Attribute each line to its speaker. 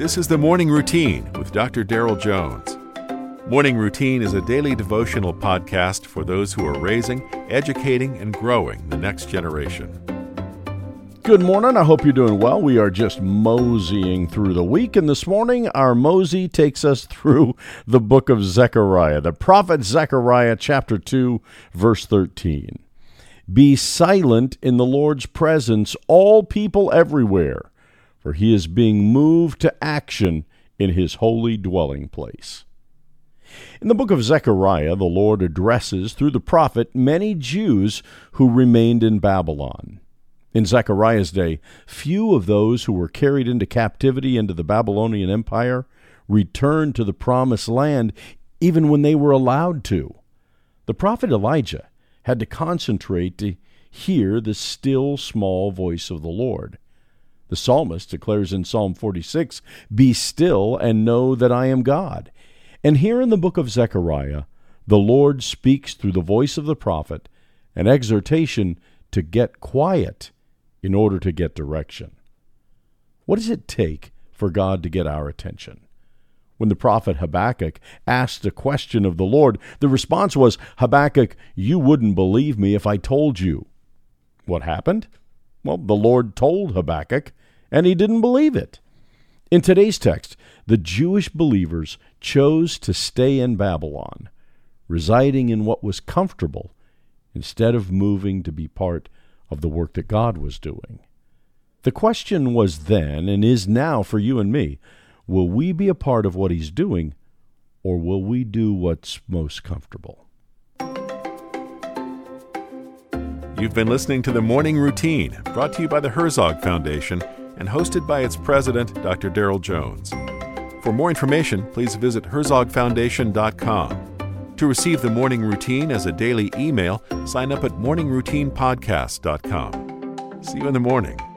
Speaker 1: This is the Morning Routine with Dr. Darrell Jones. Morning Routine is a daily devotional podcast for those who are raising, educating, and growing the next generation.
Speaker 2: Good morning. I hope you're doing well. We are just moseying through the week, and this morning our mosey takes us through the book of Zechariah, the prophet Zechariah, chapter 2, verse 13. Be silent in the Lord's presence, all people everywhere for he is being moved to action in his holy dwelling place. In the book of Zechariah, the Lord addresses through the prophet many Jews who remained in Babylon. In Zechariah's day, few of those who were carried into captivity into the Babylonian Empire returned to the promised land even when they were allowed to. The prophet Elijah had to concentrate to hear the still small voice of the Lord. The psalmist declares in Psalm 46 Be still and know that I am God. And here in the book of Zechariah, the Lord speaks through the voice of the prophet an exhortation to get quiet in order to get direction. What does it take for God to get our attention? When the prophet Habakkuk asked a question of the Lord, the response was, Habakkuk, you wouldn't believe me if I told you. What happened? Well, the Lord told Habakkuk, and he didn't believe it. In today's text, the Jewish believers chose to stay in Babylon, residing in what was comfortable instead of moving to be part of the work that God was doing. The question was then and is now for you and me will we be a part of what He's doing, or will we do what's most comfortable?
Speaker 1: You've been listening to the Morning Routine, brought to you by the Herzog Foundation and hosted by its president, Dr. Darrell Jones. For more information, please visit herzogfoundation.com. To receive the morning routine as a daily email, sign up at morningroutinepodcast.com. See you in the morning.